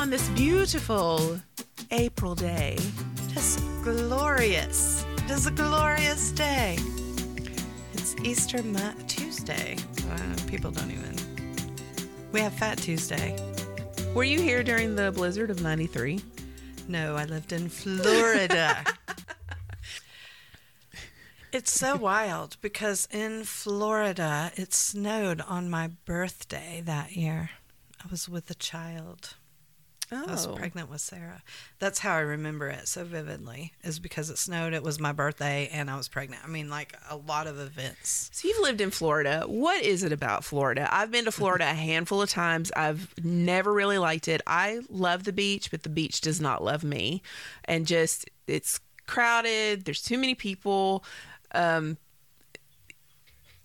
On this beautiful April day? Just glorious. It is a glorious day. It's Easter Mo- Tuesday. Uh, people don't even. We have Fat Tuesday. Were you here during the blizzard of 93? No, I lived in Florida. it's so wild because in Florida it snowed on my birthday that year. I was with a child. Oh. I was pregnant with Sarah. That's how I remember it so vividly, is because it snowed. It was my birthday and I was pregnant. I mean, like a lot of events. So you've lived in Florida. What is it about Florida? I've been to Florida a handful of times. I've never really liked it. I love the beach, but the beach does not love me. And just it's crowded. There's too many people. Um,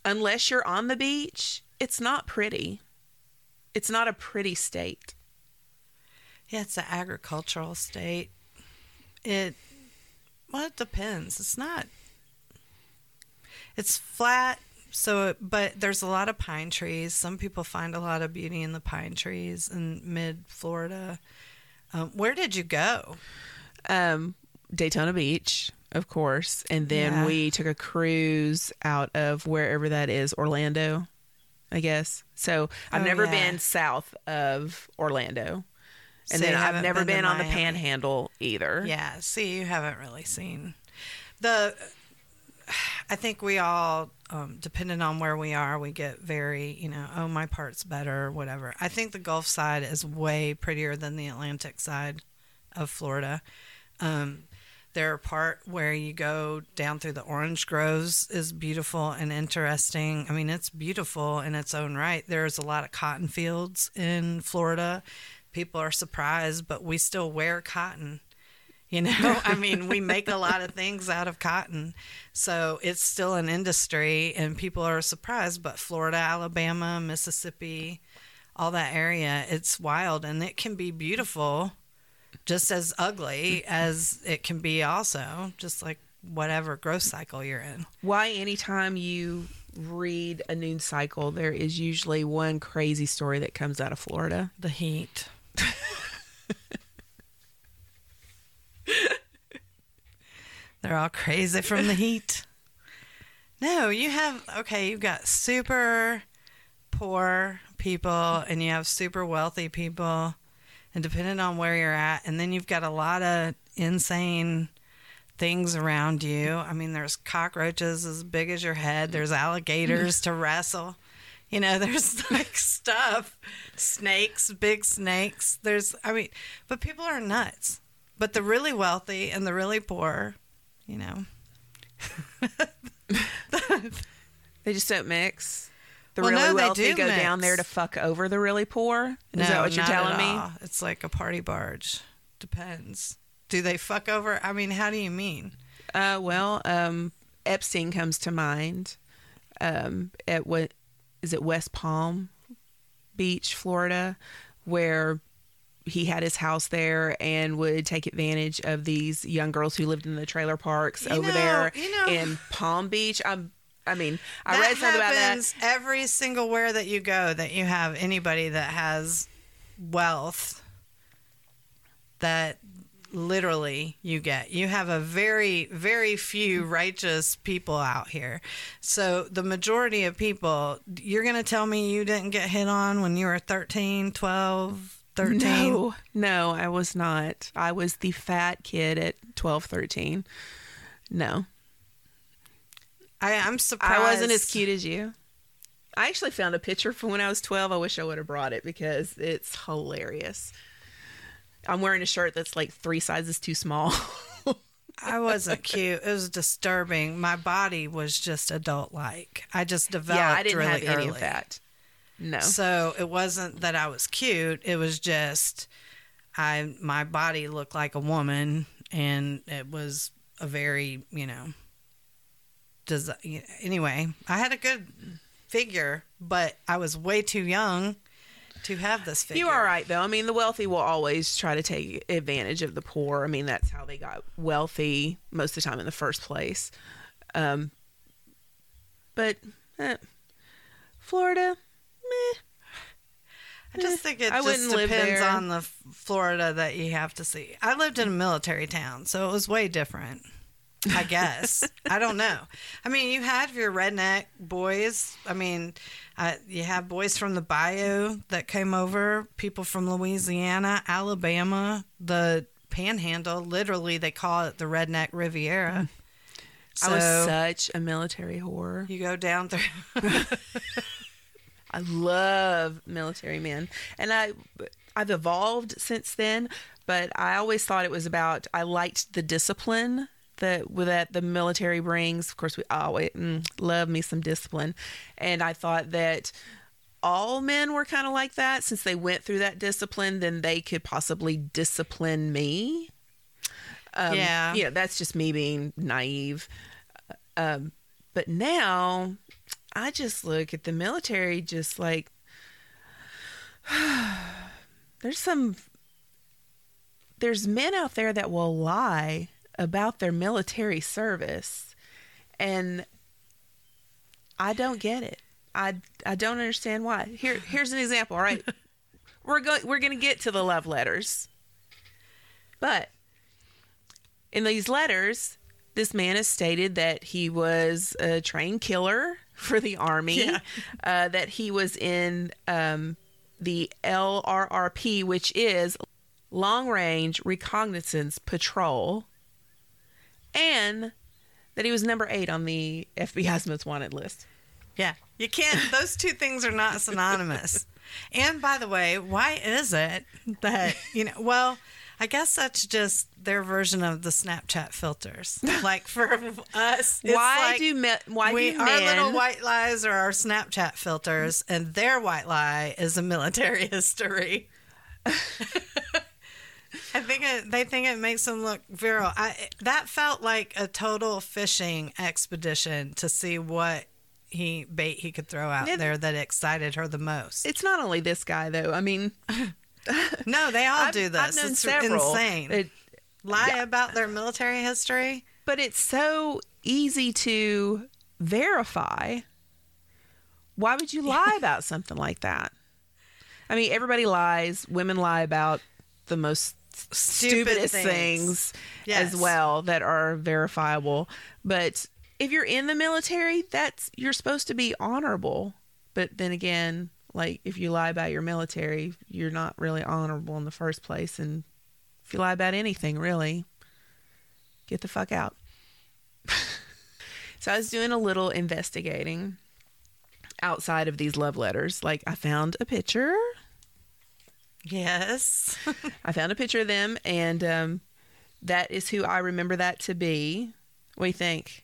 unless you're on the beach, it's not pretty. It's not a pretty state. Yeah, it's an agricultural state. It well, it depends. It's not. It's flat, so it, but there's a lot of pine trees. Some people find a lot of beauty in the pine trees in mid Florida. Um, where did you go? um, Daytona Beach, of course, and then Yeah. we took a cruise out of wherever that is, Orlando, I guess. So I've Oh, never yeah. been south of Orlando, and So then I've never been been, on the Panhandle either. Yeah, see, you haven't really seen the. I think we all, um, depending on where we are, we get very, you know, oh, my part's better, or whatever. I think the Gulf side is way prettier than the Atlantic side of Florida. Um, their part where you go down through the orange groves is beautiful and interesting. I mean, it's beautiful in its own right. There's a lot of cotton fields in Florida. People are surprised, but we still wear cotton. You know, I mean, we make a lot of things out of cotton. So it's still an industry, and people are surprised. But Florida, Alabama, Mississippi, all that area, it's wild and it can be beautiful, just as ugly as it can be, also, just like whatever growth cycle you're in. Why, anytime you read a news cycle, there is usually one crazy story that comes out of Florida. The heat. They're all crazy from the heat. No, you have okay, you've got super poor people and you have super wealthy people and depending on where you're at and then you've got a lot of insane things around you. I mean, there's cockroaches as big as your head, there's alligators to wrestle. You know, there's like stuff, snakes, big snakes. There's, I mean, but people are nuts. But the really wealthy and the really poor, you know, They just don't mix. The Well, really no, they wealthy do go down there to fuck over the really poor. Is that what you're telling me? It's like a party barge. Depends. Do they fuck over? I mean, how do you mean? Uh, well, um, Epstein comes to mind. Um, at what is it, West Palm Beach, Florida, where he had his house there and would take advantage of these young girls who lived in the trailer parks You over know- there you know- in Palm Beach. I'm, I mean, I read something about that. every single where that you go that you have anybody that has wealth that literally you get you have a very very few righteous people out here so the majority of people you're going to tell me you didn't get hit on when you were 13 12 13 No, no, I was not. I was the fat kid at 12, 13. No, I, i'm surprised I wasn't as cute as you. I actually found a picture from when I was 12. I wish I would have brought it because it's hilarious. I'm wearing a shirt that's like three sizes too small. I wasn't cute. It was disturbing. My body was just adult like. I just developed yeah, I didn't really have any early. of that. No. So it wasn't that I was cute. It was just I my body looked like a woman, and it was a very you know. Does anyway? I had a good figure, but I was way too young to have this figure. You are right, though. I mean, the wealthy will always try to take advantage of the poor. I mean, that's how they got wealthy most of the time in the first place. Um, but eh, Florida, meh. I just think it I just depends on the Florida that you have to see. I lived in a military town, so it was way different. I guess I don't know. I mean, you had your redneck boys. I mean, uh, you have boys from the bayou that came over, people from Louisiana, Alabama, the Panhandle. Literally, they call it the Redneck Riviera. I was such a military whore. you go down through. I love military men, and I I've evolved since then. But I always thought it was about I liked the discipline that that the military brings. Of course, we always mm, love me some discipline, and I thought that all men were kind of like that since they went through that discipline. Then they could possibly discipline me. Um, Yeah. know, that's just me being naive. Um, but now I just look at the military just like there's some there's men out there that will lie about their military service and I don't get it. I I don't understand why. Here here's an example, all right? we're going we're going to get to the love letters. But in these letters, this man has stated that he was a trained killer for the army, Yeah. uh, that he was in um, the LRRP, which is Long Range Reconnaissance Patrol, and that he was number eight on the FBI's most wanted list. Yeah, you can't. Those two things are not synonymous. And by the way, why is it that you know? Well, I guess that's just their version of the Snapchat filters. Like for us, it's why like do me- why we do our little white lies are our Snapchat filters, and their white lie is a military history. I think it, they think it makes them look virile. I that felt like a total fishing expedition to see what he bait he could throw out Yeah. there that excited her the most. It's not only this guy though. I mean, no, they all I've- do this. I've known it's several. insane. It- Lie about their military history. but it's so easy to verify. Why would you lie about something like that? I mean, everybody lies. Women lie about the most stupidest things. things, Yes. as well that are verifiable. But if you're in the military, that's you're supposed to be honorable. But then again, like if you lie about your military, you're not really honorable in the first place. And if you lie about anything, really, get the fuck out. so I was doing a little investigating outside of these love letters. Like I found a picture. Yes. I found a picture of them, and um, that is who I remember that to be. What do you think?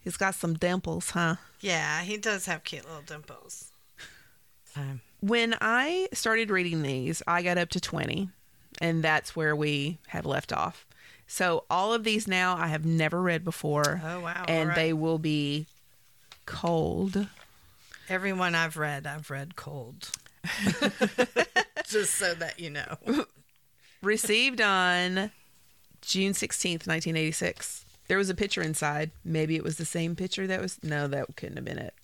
He's got some dimples, huh? yeah, he does have cute little dimples. Um, When I started reading these, I got up to 20, and that's where we have left off. So all of these now I have never read before. Oh, wow. And All right. they will be cold. everyone I've read, I've read cold. Just so that you know. Received on June 16th, 1986. There was a picture inside. Maybe it was the same picture that was. No, that couldn't have been it.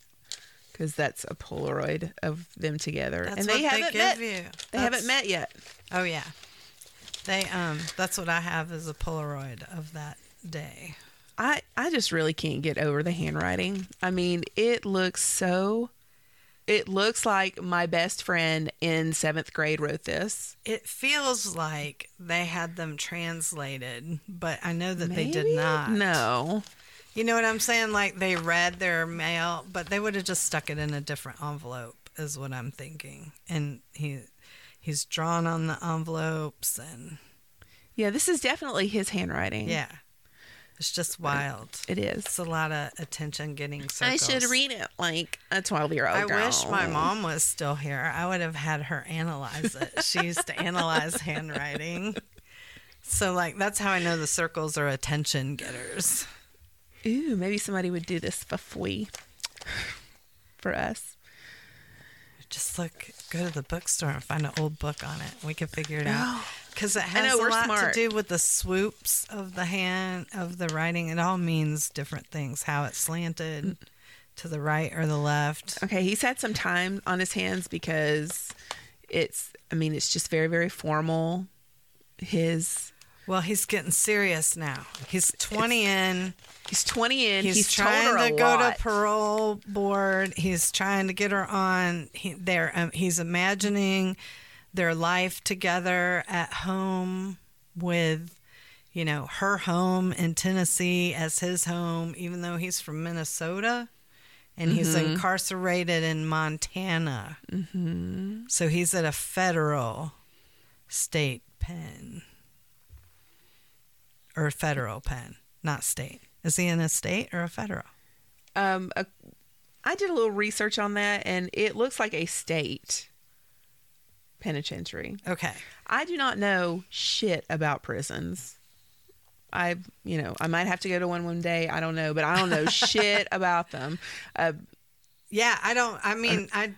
Because that's a Polaroid of them together. That's and they they haven't give met. you. They That's- haven't met yet. Oh yeah. They um that's what I have is a Polaroid of that day. I, I just really can't get over the handwriting. I mean, it looks so. It looks like my best friend in seventh grade wrote this. It feels like they had them translated, but I know that they did not. No. You know what I'm saying? Like they read their mail, but they would have just stuck it in a different envelope, is what I'm thinking. And he he's drawn on the envelopes and Yeah, this is definitely his handwriting. yeah. It's just wild. It is. It's a lot of attention getting circles. I should read it like a 12 year old I girl. wish my mom was still here. I would have had her analyze it. She used to analyze handwriting. So like that's how I know the circles are attention getters. Ooh, maybe somebody would do this for free for us. Just look, go to the bookstore and find an old book on it. We can figure it out. Because it has know, a lot smart. to do with the swoops of the hand, of the writing. It all means different things. How it's slanted to the right or the left. Okay, he's had some time on his hands because it's, I mean, it's just very, very formal. His, Well, he's getting serious now. He's 20 in. he's 20 in. He's, He's, trying to go lot. to parole board. He's trying to get her on. He, there, um, he's imagining their life together at home with, you know, her home in Tennessee as his home, even though he's from Minnesota and he's Mm-hmm. incarcerated in Montana. Mm-hmm. So he's at a federal state pen or federal pen, not state. Is he in a state or a federal? um, a, I did a little research on that and it looks like a state penitentiary. Okay. I do not know shit about prisons. I, you know, I might have to go to one one day. I don't know, but I don't know shit about them. Uh, Yeah, I don't. I mean, I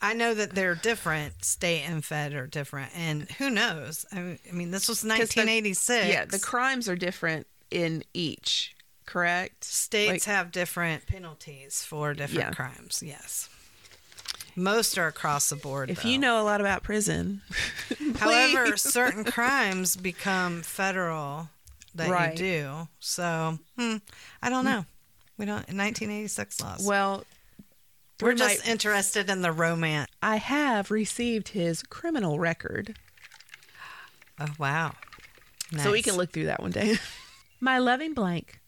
I know that they're different. State and Fed are different, and who knows? I mean, I mean this was 'cause the- 1986. yeah, the crimes are different in each, correct? states Like- have different penalties for different Yeah. crimes. Yes, most are across the board. If though. you know a lot about prison, however, certain crimes become federal that Right. you do. So hmm, I don't know. We don't 1986 laws. well, We're through my- just interested in the romance. I have received his criminal record. Oh wow! So we can look through that one day. My loving blank.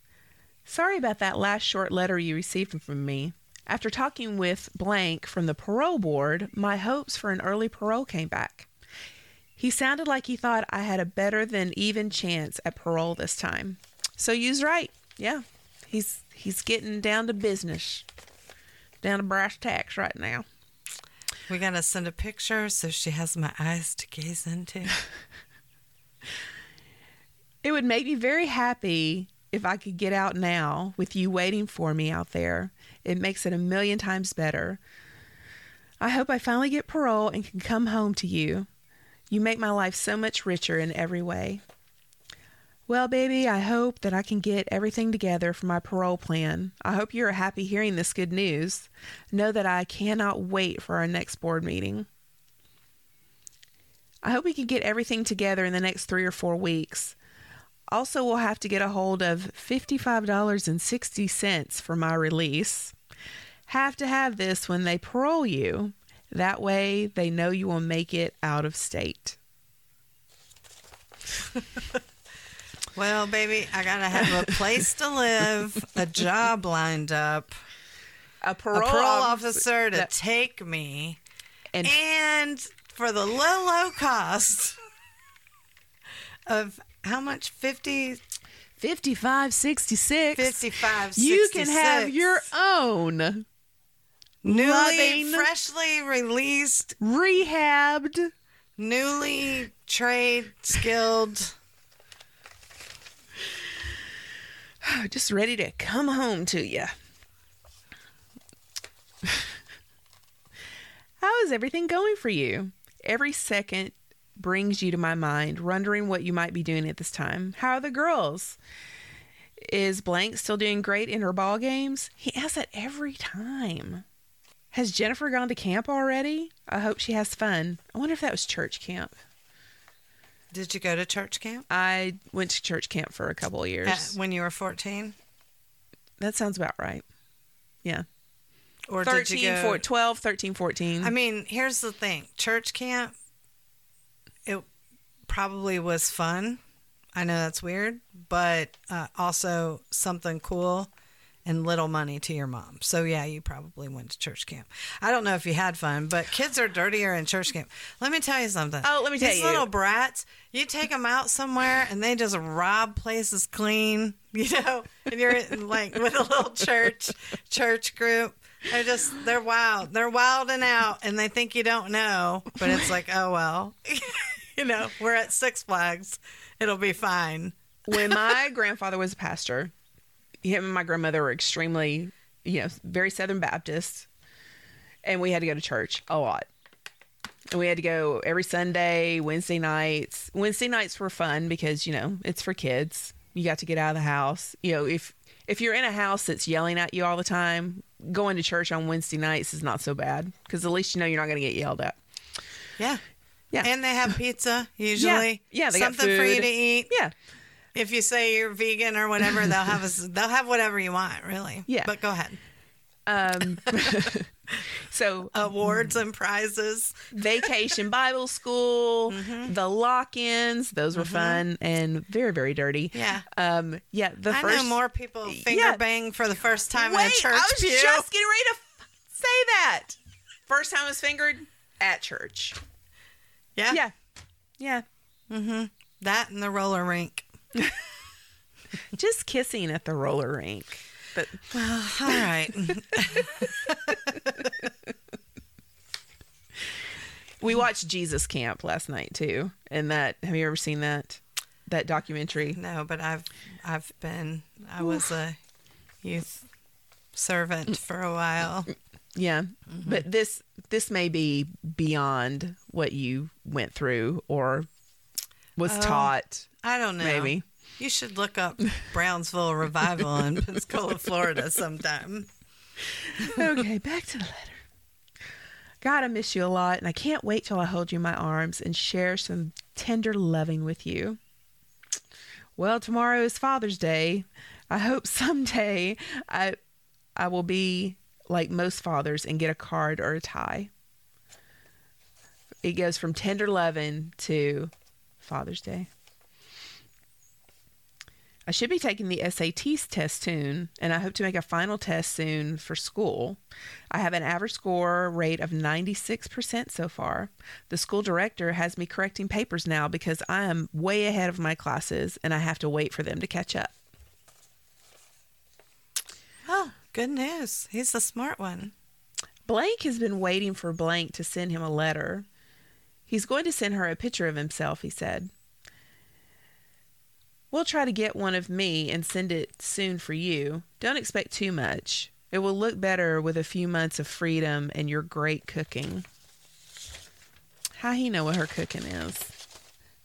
Sorry about that last short letter you received from me. After talking with blank from the parole board, my hopes for an early parole came back. He sounded like he thought I had a better than even chance at parole this time. So you's right. Yeah. He's he's getting down to business. Down to brass tacks right now. We gotta send a picture so she has my eyes to gaze into. It would make me very happy if I could get out now with you waiting for me out there. It makes it a million times better. I hope I finally get parole and can come home to you. You make my life so much richer in every way. Well, baby, I hope that I can get everything together for my parole plan. I hope you're happy hearing this good news. Know that I cannot wait for our next board meeting. I hope we can get everything together in the next three or four weeks. Also, we'll have to get a hold of $55.60 for my release. Have to have this when they parole you. That way, they know you will make it out of state. well, baby, I gotta have a place to live, a job lined up, A a parole, parole officer to that- take me, and and for the low, low cost of how much? 50, 5566 55, you can have your own newly, loving- freshly released, rehabbed newly trade skilled. just ready to come home to you. How is everything going for you? Every second brings you to my mind, wondering what you might be doing at this time. How are the girls? Is Blank still doing great in her ball games? He asks that every time. Has Jennifer gone to camp already? I hope she has fun. I wonder if that was church camp. Did you go to church camp I went to church camp for a couple of years. at, when you were 14? that sounds about right. Yeah. Or did 13, you go? 14, 12, 13, 14. I mean, here's the thing church camp, it probably was fun. I know that's weird, but uh, also something cool and little money to your mom. So yeah, you probably went to church camp. I don't know if you had fun, but kids are dirtier in church camp. Let me tell you something. Oh, let me tell you These you. little brats, you take them out somewhere and they just rob places clean, you know, and you're in, like with a little church church group. They're just they're wild. They're wilding out and they think you don't know, but it's like, oh well. you know, we're at Six Flags. It'll be fine. when my grandfather was a pastor, him and my grandmother were extremely, you know, very Southern Baptist, and we had to go to church a lot. And we had to go every Sunday, Wednesday nights. Wednesday nights were fun because you know it's for kids. You got to get out of the house. You know, if if you're in a house that's yelling at you all the time, going to church on Wednesday nights is not so bad because at least you know you're not going to get yelled at. Yeah. Yeah. And they have pizza usually. Yeah, they got something for you to eat. Yeah, If you say you're vegan or whatever, they'll have us. They'll have whatever you want, really. Yeah. But go ahead. um, so Awards and prizes. vacation Bible school, Mm-hmm. the lock-ins, those were fun and very very dirty. Yeah. Um yeah, the I first know more people finger Yeah. bang for the first time in a church I was pew. just getting ready to f- say that. First time I was fingered at church. yeah. Yeah. Yeah. Mm-hmm. That and the roller rink. Just kissing at the roller rink. But Well, all right. we watched Jesus Camp last night too. And that have you ever seen that that documentary? no, but I've I've been I was a youth servant for a while. Yeah. Mm-hmm. But this this may be beyond what you went through or was Oh. taught. I don't know. Maybe. You should look up Brownsville Revival in Pensacola, Florida sometime. okay, back to the letter. God, I miss you a lot, and I can't wait till I hold you in my arms and share some tender loving with you. Well, tomorrow is Father's Day. I hope someday I I will be like most fathers and get a card or a tie. It goes from tender loving to Father's Day. I should be taking the SATs test soon, and I hope to make a final test soon for school. I have an average score rate of 96% so far. The school director has me correcting papers now because I am way ahead of my classes and I have to wait for them to catch up. Oh, good news. He's the smart one. Blank has been waiting for Blank to send him a letter. He's going to send her a picture of himself, he said. We'll try to get one of me and send it soon for you. Don't expect too much. It will look better with a few months of freedom and your great cooking. How he know what her cooking is?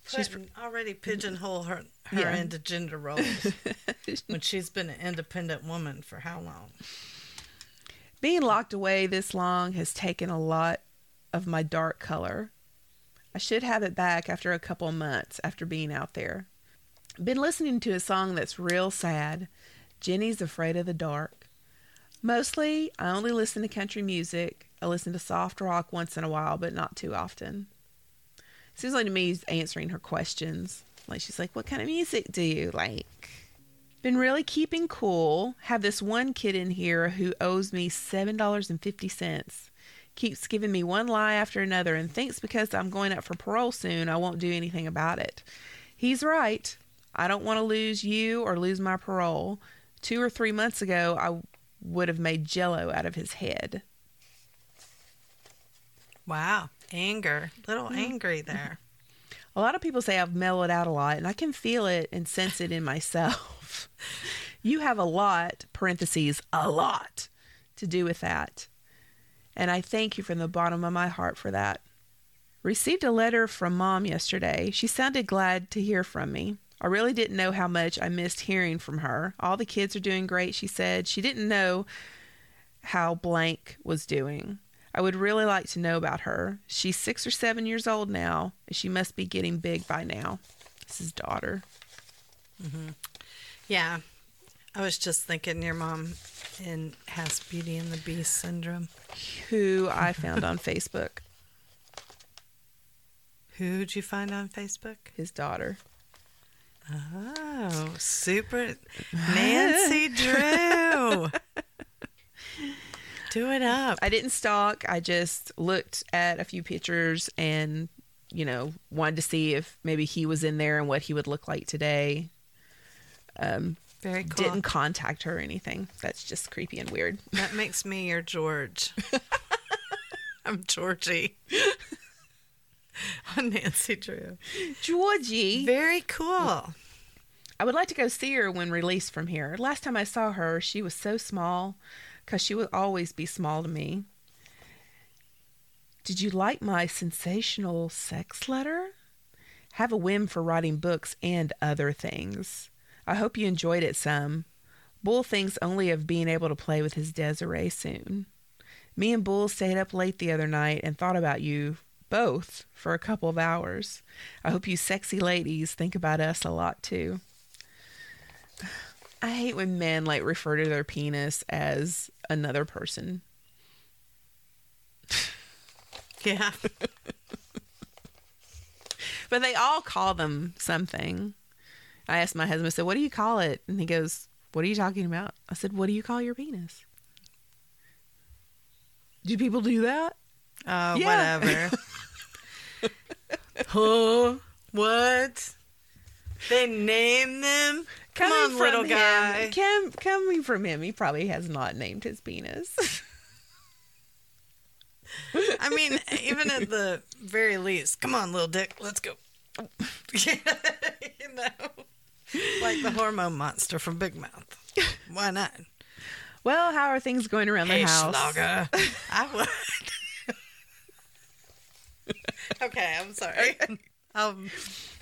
She's She's already pigeonhole her, her Yeah. into gender roles when she's been an independent woman for how long? Being locked away this long has taken a lot of my dark color. I should have it back after a couple months after being out there. Been listening to a song that's real sad Jeannie's Afraid of the Dark. Mostly, I only listen to country music. I listen to soft rock once in a while, but not too often. Seems like to me he's answering her questions. Like she's like, What kind of music do you like? Been really keeping cool. Have this one kid in here who owes me $7.50. Keeps giving me one lie after another and thinks because I'm going up for parole soon, I won't do anything about it. He's right. I don't want to lose you or lose my parole. Two or three months ago, I would have made jello out of his head. Wow. Anger. Little mm. angry there. A lot of people say I've mellowed out a lot, and I can feel it and sense it in myself. you have a lot, parentheses, a lot, to do with that. And I thank you from the bottom of my heart for that. Received a letter from mom yesterday. She sounded glad to hear from me. I really didn't know how much I missed hearing from her. All the kids are doing great, she said. She didn't know how blank was doing. I would really like to know about her. She's six or seven years old now, and she must be getting big by now. This is daughter. Mm-hmm. Yeah. I was just thinking your mom in has Beauty and the Beast syndrome. Who I found on Facebook. Who'd you find on Facebook? His daughter. Oh, super Nancy Drew. Do it up. I didn't stalk. I just looked at a few pictures and, you know, wanted to see if maybe he was in there and what he would look like today. Um, Very cool. Didn't contact her or anything. That's just creepy and weird. That makes me your George. I'm Georgie. On Nancy Drew. Georgie. Very cool. I would like to go see her when released from here. Last time I saw her, she was so small because she would always be small to me. Did you like my sensational sex letter? Have a whim for writing books and other things. I hope you enjoyed it some. Bull thinks only of being able to play with his Desiree soon. Me and Bull stayed up late the other night and thought about you both for a couple of hours. I hope you sexy ladies think about us a lot too. I hate when men like refer to their penis as another person. Yeah. But they all call them something. I asked my husband, I said, What do you call it? And he goes, What are you talking about? I said, What do you call your penis? Do people do that? Oh, Yeah. whatever. huh? What? They name them? Come Coming on, from little him- guy. Cam, coming from him, he probably has not named his penis. I mean, even at the very least, come on, little dick, let's go. you know, like the hormone monster from Big Mouth. Why not? well, how are things going around the Hey, house? Schlager. I would. okay, I'm sorry. I'll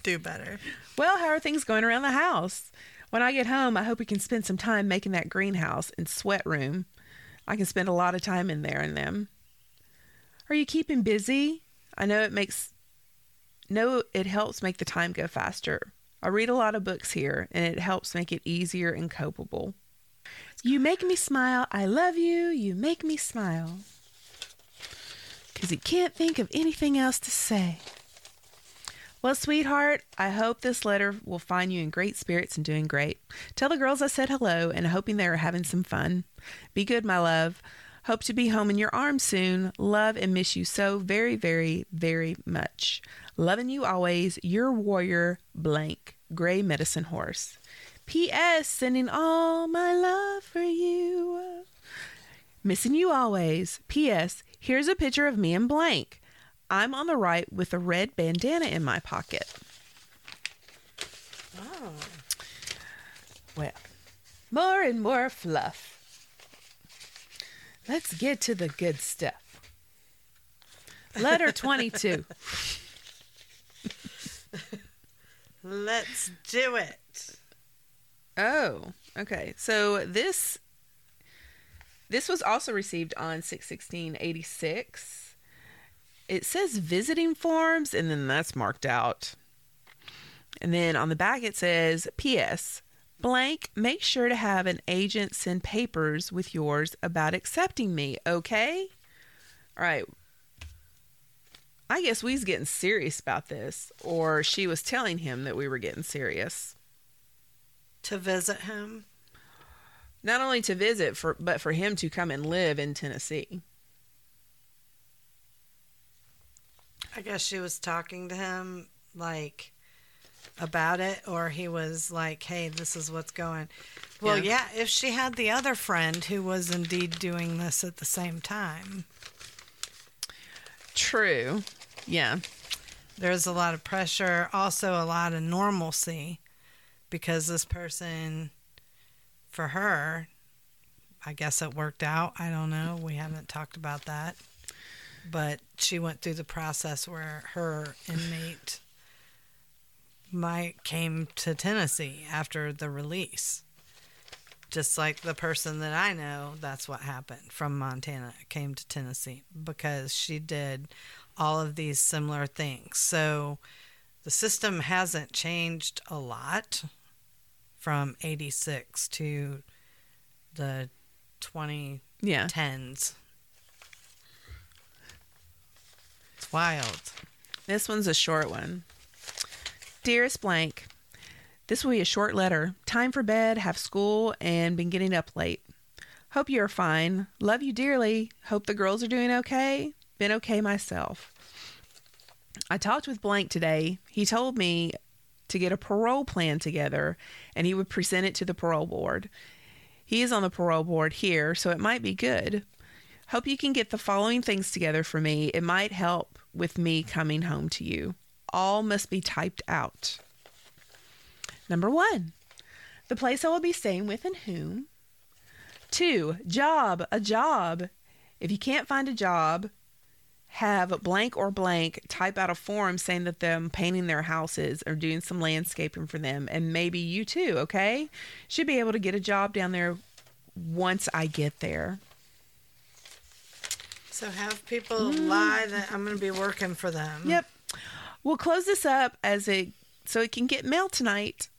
do better. Well, how are things going around the house? When I get home, I hope we can spend some time making that greenhouse and sweat room. I can spend a lot of time in there in them. Are you keeping busy? I know it makes no it helps make the time go faster. I read a lot of books here and it helps make it easier and copable. You make me smile. I love you. You make me smile. Cuz he can't think of anything else to say. Well, sweetheart, I hope this letter will find you in great spirits and doing great. Tell the girls I said hello and hoping they are having some fun. Be good, my love. Hope to be home in your arms soon. Love and miss you so very, very, very much. Loving you always, your warrior blank, gray medicine horse. P.S. Sending all my love for you. Missing you always. P.S. Here's a picture of me and blank. I'm on the right with a red bandana in my pocket. Oh. Well, more and more fluff. Let's get to the good stuff. Letter 22. Let's do it. Oh, okay. So this this was also received on 61686. It says visiting forms and then that's marked out. And then on the back it says PS blank make sure to have an agent send papers with yours about accepting me, okay? All right. I guess we was getting serious about this or she was telling him that we were getting serious. To visit him. not only to visit for but for him to come and live in Tennessee. I guess she was talking to him like about it, or he was like, "Hey, this is what's going." Well, Yeah. yeah. If she had the other friend who was indeed doing this at the same time, True. Yeah. there's a lot of pressure, also a lot of normalcy, because this person, for her, I guess it worked out. I don't know. We haven't talked about that. But she went through the process where her inmate Mike came to Tennessee after the release. Just like the person that I know, that's what happened from Montana came to Tennessee because she did all of these similar things. So the system hasn't changed a lot from 86 to the 2010s. Yeah. It's wild. This one's a short one. Dearest blank, This will be a short letter. Time for bed, have school, and been getting up late. Hope you are fine. Love you dearly. Hope the girls are doing okay. Been okay myself. I talked with Blank today. He told me to get a parole plan together and he would present it to the parole board. He is on the parole board here, so it might be good. Hope you can get the following things together for me. It might help with me coming home to you. All must be typed out. Number one, the place I will be staying with and whom. Two, job, a job. If you can't find a job, have blank or blank type out a form saying that them painting their houses or doing some landscaping for them and maybe you too okay should be able to get a job down there once i get there So have people lie that I'm going to be working for them. yep we'll close this up as it so it can get mailed tonight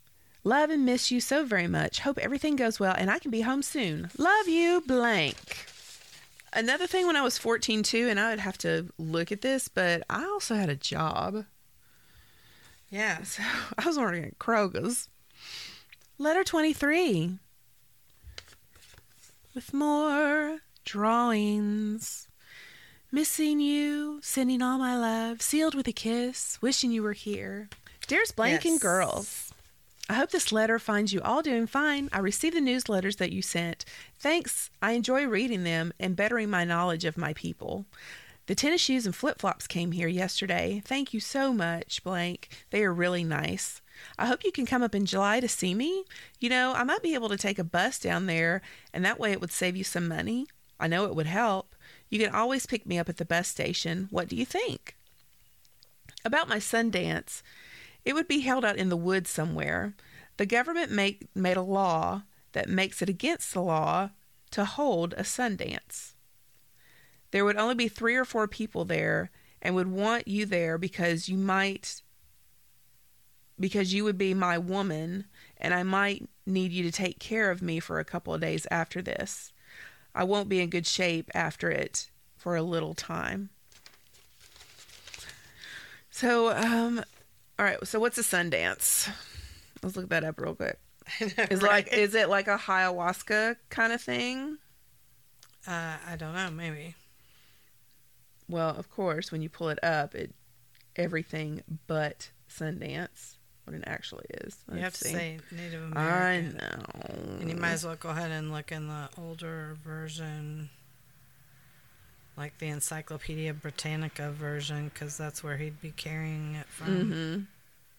love and miss you so very much hope everything goes well and i can be home soon love you blank another thing when i was 14 too and i would have to look at this but i also had a job Yeah. So I was working at Kroger's. Letter 23. With more drawings. Missing you, sending all my love, sealed with a kiss, wishing you were here. Dearest Blank and girls, I hope this letter finds you all doing fine. I received the newsletters that you sent. Thanks. I enjoy reading them and bettering my knowledge of my people. The tennis shoes and flip flops came here yesterday. Thank you so much, Blank. They are really nice. I hope you can come up in July to see me. You know, I might be able to take a bus down there, and that way it would save you some money. I know it would help. You can always pick me up at the bus station. What do you think? About my Sundance, it would be held out in the woods somewhere. The government make, made a law that makes it against the law to hold a Sundance. There would only be three or four people there and would want you there because you might because you would be my woman and I might need you to take care of me for a couple of days after this. I won't be in good shape after it for a little time. So, um, all right. So, what's a Sundance? Let's look that up real quick. Is like, is it like a ayahuasca kind of thing? Uh, I don't know. Maybe. Well, of course, when you pull it up, it everything but Sundance. What it actually is. You have Let's to say Native American. I know. And you might as well go ahead and look in the older version, like the Encyclopedia Britannica version, because that's where he'd be carrying it from. hmm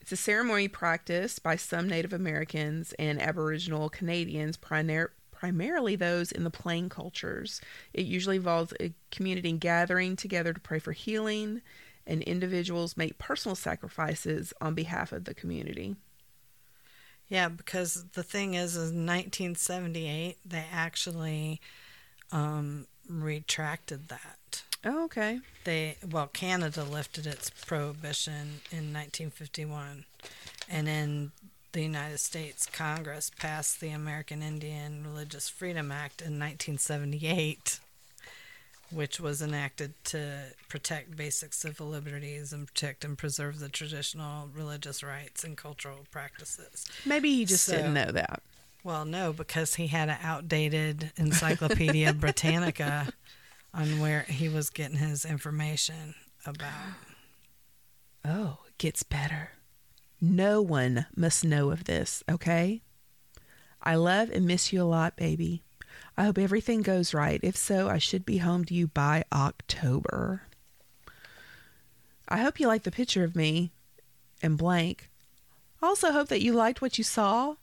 It's a ceremony practiced by some Native Americans and Aboriginal Canadians, primar- primarily those in the plain cultures. It usually involves a community gathering together to pray for healing, and individuals make personal sacrifices on behalf of the community. Yeah, because the thing is, is 1978 they actually um, retracted that. Oh, okay. They well, Canada lifted its prohibition in 1951, and in the United States Congress passed the American Indian Religious Freedom Act in 1978, which was enacted to protect basic civil liberties and protect and preserve the traditional religious rights and cultural practices. Maybe he just So- didn't know that. Well, no, because he had an outdated Encyclopedia Britannica on where he was getting his information about. Oh, it gets better. No one must know of this, okay? I love and miss you a lot, baby. I hope everything goes right. If so, I should be home to you by October. I hope you like the picture of me and blank. Also hope that you liked what you saw.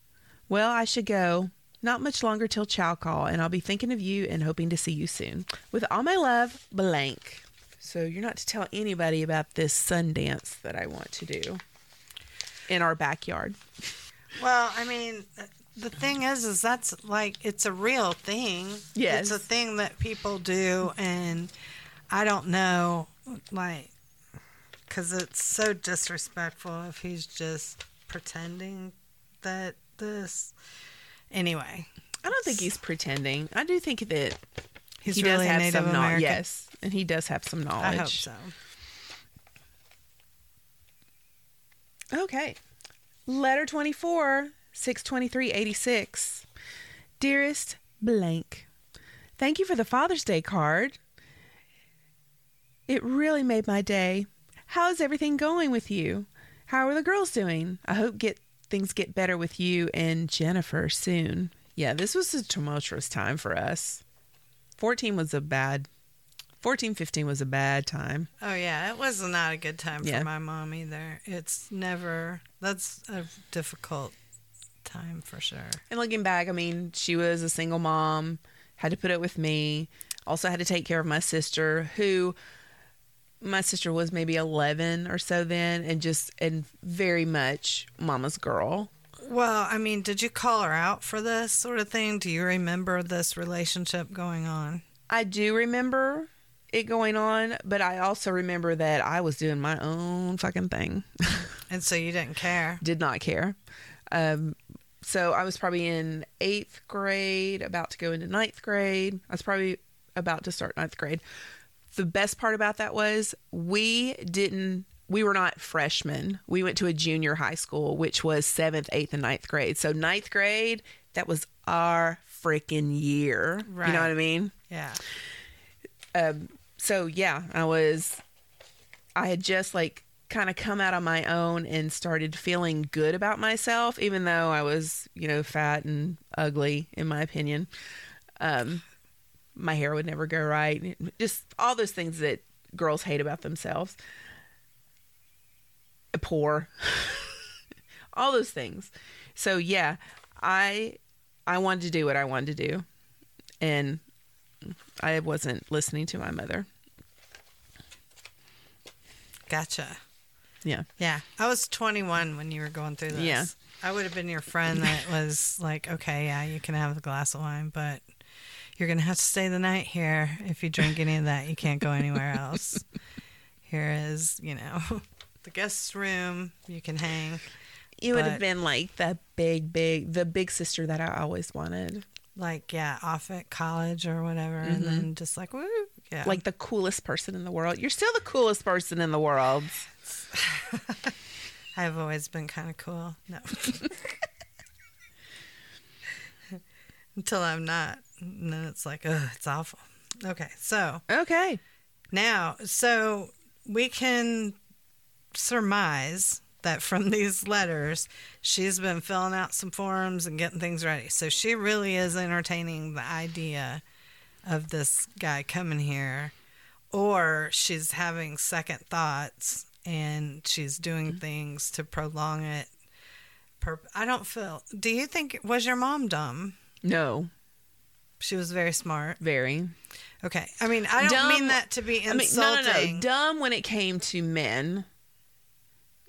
Well, I should go. Not much longer till chow call, and I'll be thinking of you and hoping to see you soon. With all my love, blank. So you're not to tell anybody about this Sundance that I want to do in our backyard. Well, I mean, the thing is, is that's like it's a real thing. Yes. it's a thing that people do, and I don't know, like, because it's so disrespectful if he's just pretending that this. Anyway, I don't think he's pretending. I do think that he's he really does have Native some knowledge. Yes, and he does have some knowledge. I hope so. Okay. Letter 24, 62386. Dearest blank, thank you for the Father's Day card. It really made my day. How's everything going with you? How are the girls doing? I hope get things get better with you and Jennifer soon. Yeah, this was a tumultuous time for us. 14 was a bad 14 15 was a bad time. Oh yeah, it was not a good time Yeah. for my mom either. It's never that's a difficult time for sure. And looking back, I mean, she was a single mom, had to put up with me, also had to take care of my sister, who my sister was maybe 11 or so then, and just, and very much mama's girl. Well, I mean, did you call her out for this sort of thing? Do you remember this relationship going on? I do remember it going on, but I also remember that I was doing my own fucking thing. And so you didn't care. Did not care. Um, so I was probably in eighth grade, about to go into ninth grade. I was probably about to start ninth grade. The best part about that was we didn't, we were not freshmen. We went to a junior high school, which was seventh, eighth, and ninth grade. So ninth grade, that was our freaking year. Right. You know what I mean? Yeah. um so yeah i was i had just like kind of come out on my own and started feeling good about myself even though i was you know fat and ugly in my opinion um my hair would never go right just all those things that girls hate about themselves poor all those things so yeah i i wanted to do what i wanted to do and I wasn't listening to my mother. Gotcha. Yeah. Yeah. I was 21 when you were going through this. Yeah. I would have been your friend that was like, okay, yeah, you can have a glass of wine, but you're going to have to stay the night here. If you drink any of that, you can't go anywhere else. Here is, you know, the guest room. You can hang. You would have been like the big, big, the big sister that I always wanted. Like, yeah, off at college or whatever. And mm-hmm. then just like, woo. Yeah. Like the coolest person in the world. You're still the coolest person in the world. I've always been kind of cool. No. Until I'm not. And then it's like, ugh, it's awful. Okay. So Okay. now, so we can surmise that from these letters, she's been filling out some forms and getting things ready. So she really is entertaining the idea of this guy coming here, or she's having second thoughts and she's doing mm-hmm. things to prolong it. Per- I don't feel. Do you think was your mom dumb? No, She was very smart. very. Okay, I mean I don't Dumb- mean that to be I mean, no, no, no. Dumb when it came to men.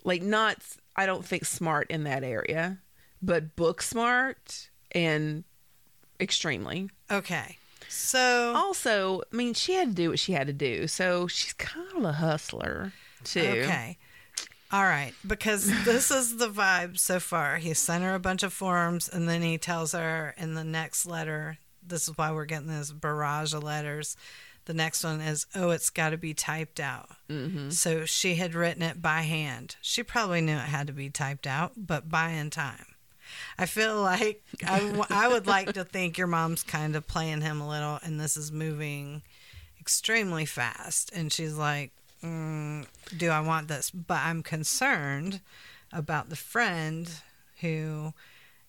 Like, not, I don't think smart in that area, but book smart and extremely. Okay, so Also, I mean, she had to do what she had to do. So she's kind of a hustler, too. Okay. All right. Because this is the vibe so far. He sent her a bunch of forms and then he tells her in the next letter, this is why we're getting this barrage of letters. The next one is, oh, it's got to be typed out. Mm-hmm. So she had written it by hand. She probably knew it had to be typed out, but by in time. I feel like I, w- I would like to think your mom's kind of playing him a little, and this is moving extremely fast. And she's like, mm, Do I want this? But I'm concerned about the friend who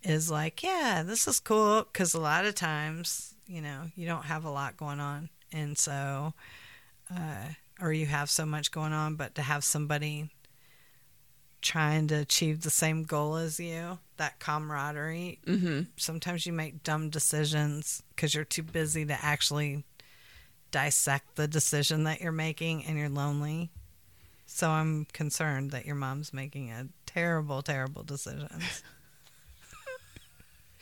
is like, Yeah, this is cool. Because a lot of times, you know, you don't have a lot going on. And so, uh, or you have so much going on, but to have somebody trying to achieve the same goal as you, that camaraderie. Mm-hmm. Sometimes you make dumb decisions because you're too busy to actually dissect the decision that you're making and you're lonely. So I'm concerned that your mom's making a terrible, terrible decision.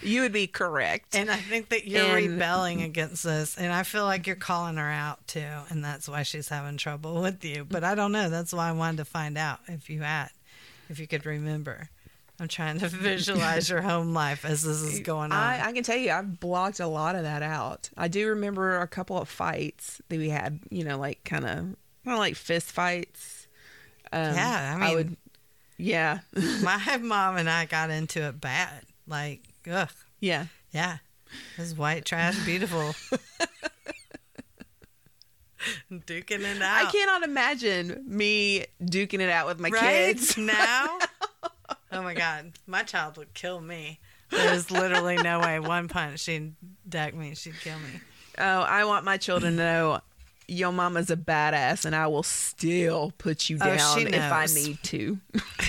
You would be correct. And I think that you're And- rebelling against this. And I feel like you're calling her out too. And that's why she's having trouble with you. But I don't know. That's why I wanted to find out if you had, if you could remember. I'm trying to visualize your home life as this is going on. I, I can tell you, I've blocked a lot of that out. I do remember a couple of fights that we had, you know, like kind of, well, like fist fights. Um, Yeah, I I mean- would, Yeah. My mom and I got into it bad. Like, ugh, yeah. yeah. This white trash beautiful. Duking it out. I cannot imagine me duking it out with my right kids. now. Oh my god, my child would kill me. There's literally no way. One punch, she'd deck me. She'd kill me. Oh, I want my children to know your mama's a badass and I will still put you Oh, down she if I need to.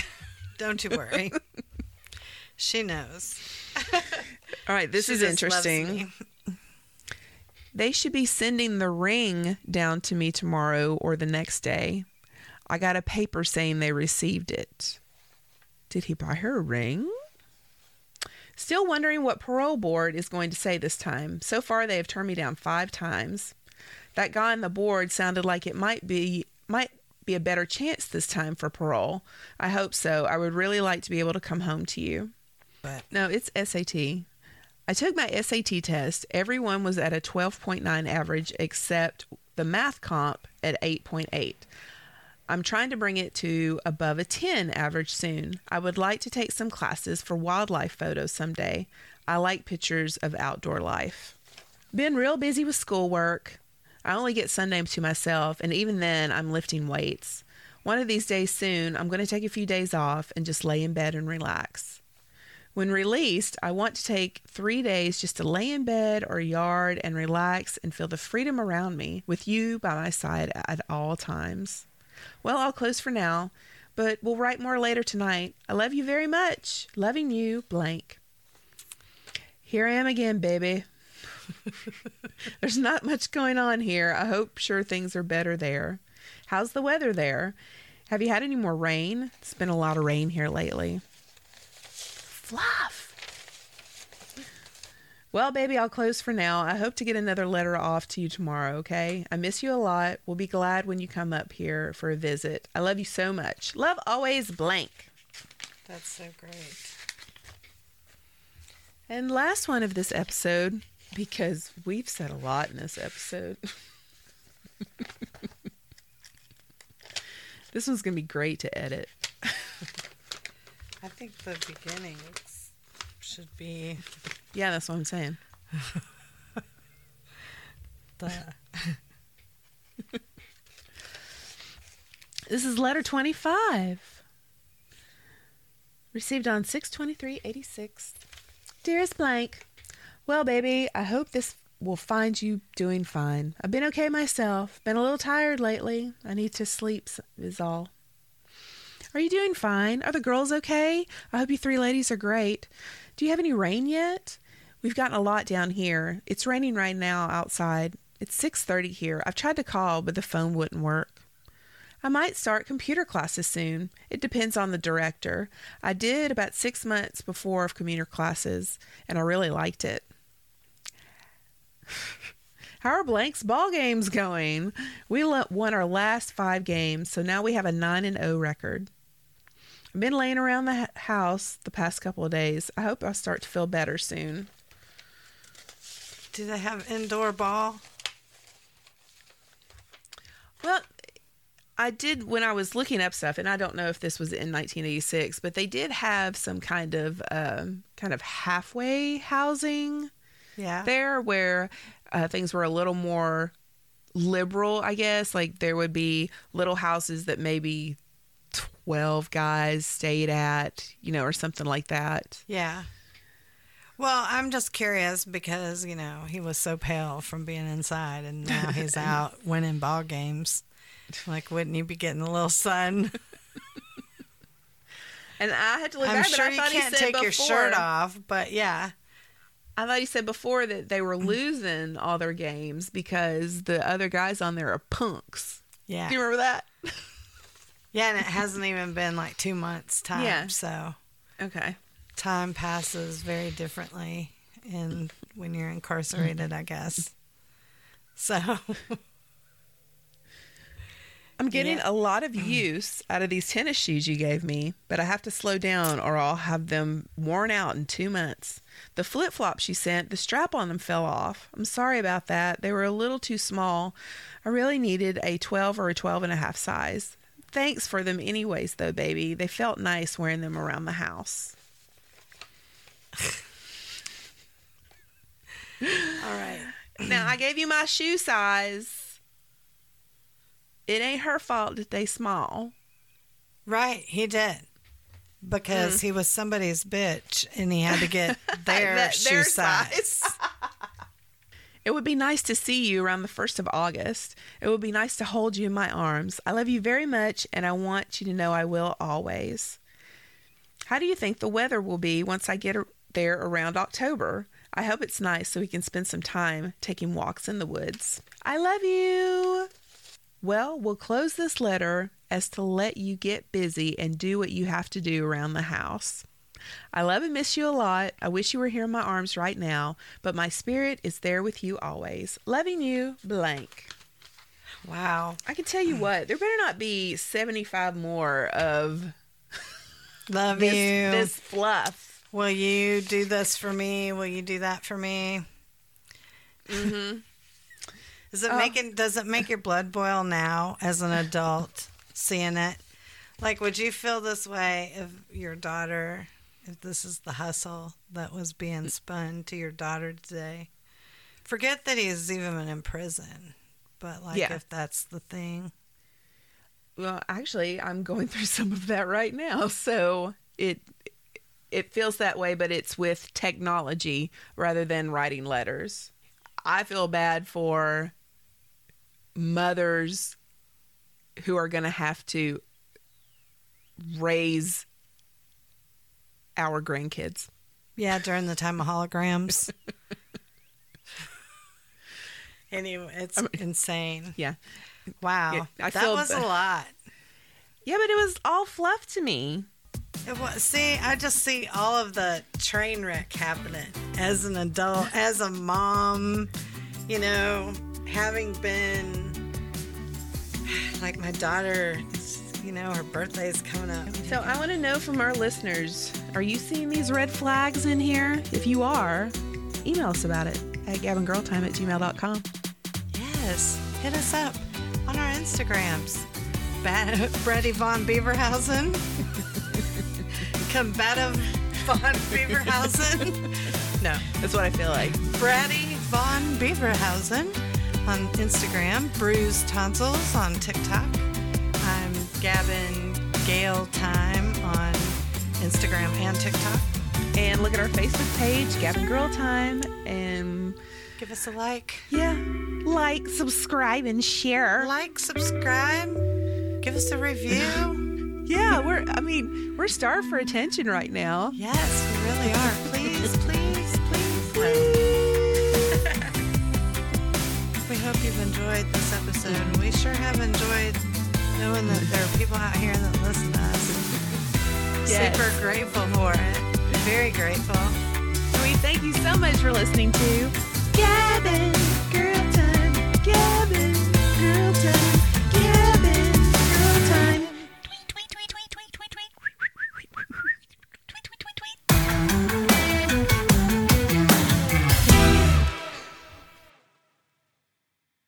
Don't you worry. she knows. All right, this She is interesting. They should be sending the ring down to me tomorrow or the next day. I got a paper saying they received it. Did he buy her a ring? Still wondering what parole board is going to say this time. So far they have turned me down 5 times. That guy on the board sounded like it might be might be a better chance this time for parole. I hope so. I would really like to be able to come home to you. But No, it's SAT. I took my SAT test. Everyone was at a 12.9 average except the math comp at 8.8. I'm trying to bring it to above a 10 average soon. I would like to take some classes for wildlife photos someday. I like pictures of outdoor life. Been real busy with schoolwork. I only get Sunday to myself, and even then, I'm lifting weights. One of these days soon, I'm going to take a few days off and just lay in bed and relax. When released, I want to take three days just to lay in bed or yard and relax and feel the freedom around me with you by my side at all times. Well, I'll close for now, but we'll write more later tonight. I love you very much. Loving you, blank. Here I am again, baby. There's not much going on here. I hope sure things are better there. How's the weather there? Have you had any more rain? It's been a lot of rain here lately. Fluff. Well, baby, I'll close for now. I hope to get another letter off to you tomorrow, okay? I miss you a lot. We'll be glad when you come up here for a visit. I love you so much. Love always blank. that's so great. And last one of this episode, because we've said a lot in this episode. this one's going to be great to edit. I think the beginning should be Yeah, that's what I'm saying. the This is letter 25. Received on 62386. Dearest blank. Well, baby, I hope this will find you doing fine. I've been okay myself. Been a little tired lately. I need to sleep, is all. Are you doing fine? Are the girls okay? I hope you three ladies are great. Do you have any rain yet? We've gotten a lot down here. It's raining right now outside. It's 6:30 here. I've tried to call, but the phone wouldn't work. I might start computer classes soon. It depends on the director. I did about six months before of commuter classes, and I really liked it. How are Blank's ball games going? We won our last five games, so now we have a 9 and 0 record. I've been laying around the house the past couple of days. I hope I'll start to feel better soon. do they have indoor ball? Well, I did when I was looking up stuff, and I don't know if this was in 1986, but they did have some kind of um, kind of halfway housing Yeah. there, where uh, things were a little more liberal, I guess. Like there would be little houses that maybe 12 guys stayed at, you know, or something like that. Yeah. Well, I'm just curious because, you know, he was so pale from being inside and now he's out winning ball games. Like, wouldn't he be getting a little sun? And I had to look I'm back, sure but I you can't he said take your shirt off, but yeah. I thought he said before that they were mm. losing all their games because the other guys on there are punks. Yeah. Do you remember that? Yeah, and it hasn't even been like two months' time. Yeah. So Okay. time passes very differently in when you're incarcerated, I guess. So I'm getting Yeah. a lot of use out of these tennis shoes you gave me, but I have to slow down or I'll have them worn out in two months. The flip flops you sent, the strap on them fell off. I'm sorry about that. They were a little too small. I really needed a 12 or a 12 and a half size. Thanks for them, anyways, though, baby. They felt nice wearing them around the house. All right. now, I gave you my shoe size. It ain't her fault that they small. Right, he did. Because mm. he was somebody's bitch and he had to get their That- shoe their size. It would be nice to see you around the 1st of August. It would be nice to hold you in my arms. I love you very much, and I want you to know I will always. How do you think the weather will be once I get there around October? I hope it's nice so we can spend some time taking walks in the woods. I love you. Well, we'll close this letter as to let you get busy and do what you have to do around the house. I love and miss you a lot. I wish you were here in my arms right now, but my spirit is there with you always. Loving you, blank. Wow. I can tell you what, there better not be 75 more of Love this, you. this fluff. Will you do this for me? Will you do that for me? Mm-hmm. Is it Oh. making does it make your blood boil now as an adult seeing it? Like would you feel this way if your daughter if this is the hustle that was being spun to your daughter today? Forget that he's even been in prison. But like Yeah. if that's the thing. Well, actually, I'm going through some of that right now. So it it feels that way, but it's with technology rather than writing letters. I feel bad for mothers who are going to have to raise our grandkids. Yeah, during the time of holograms. anyway, it's I mean- insane. Yeah. Wow. Yeah, I that feel was a lot. Yeah, but it was all fluff to me. It was, see, I just see all of the train wreck happening as an adult, as a mom, you know, having been like my daughter, you know, her birthday is coming up. So I want to know from our listeners, are you seeing these red flags in here? If you are, email us about it at gavingirltime at gmail.com. Yes, hit us up on our Instagrams. Bat- Brady Von Beaverhausen. Combative Von Beaverhausen. no, That's what I feel like. Brady Von Beaverhausen on Instagram. Bruised Tonsils on TikTok. Gavin Gale Time on Instagram and TikTok. And look at our Facebook page, Gavin Girl Time. And Give us a like. yeah, like, subscribe, and share. Like, subscribe. Give us a review. Yeah, we're, I mean, we're starved for attention right now. Yes, we really are. Please, Please, please, please. we hope you've enjoyed this episode. We sure have enjoyed knowing that there are people out here that listen to us. Yes. Super grateful for it. Very grateful. We thank you so much for listening to Gavin